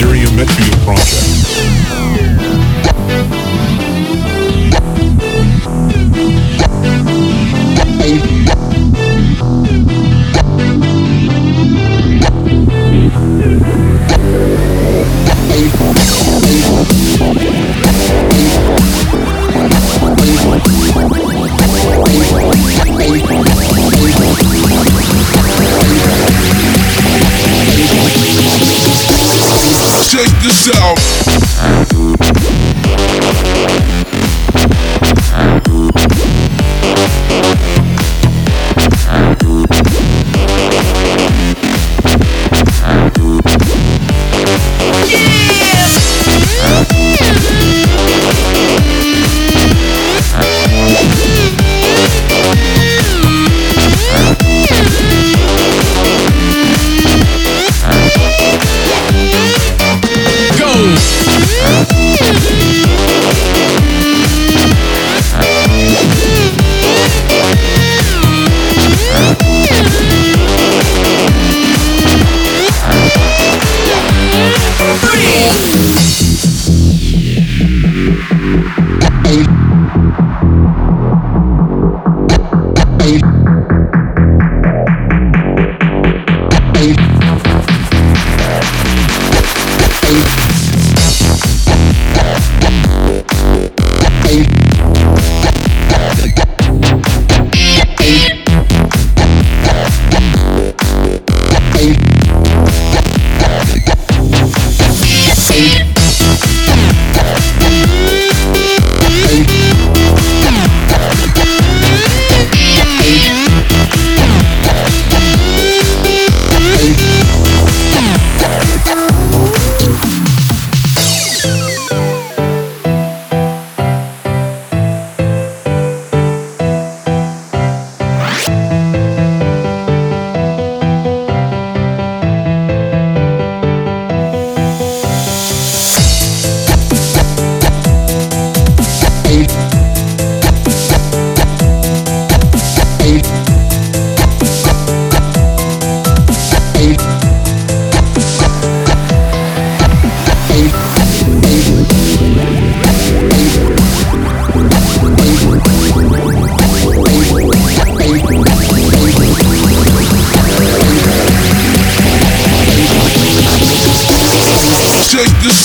Ethereum Metrio project. Out.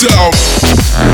yourself.